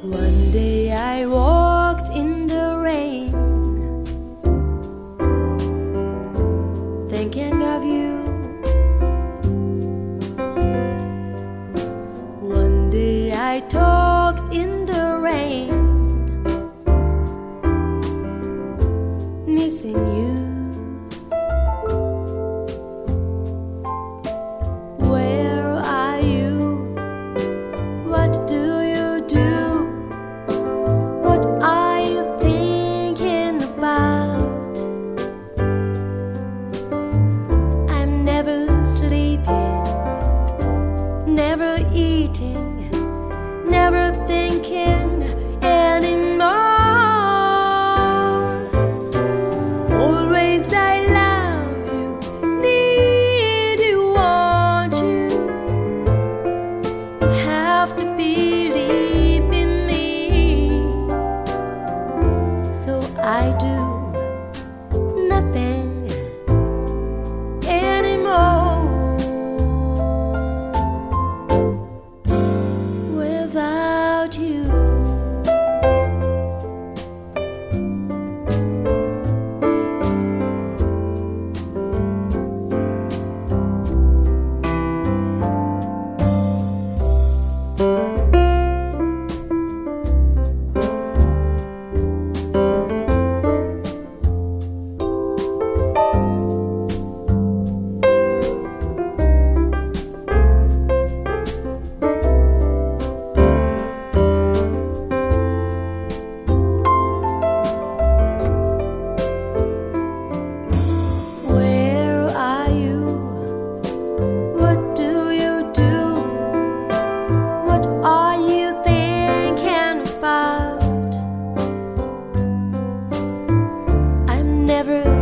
One day I walked in the rain, thinking of you. One day I talked in without you. I'm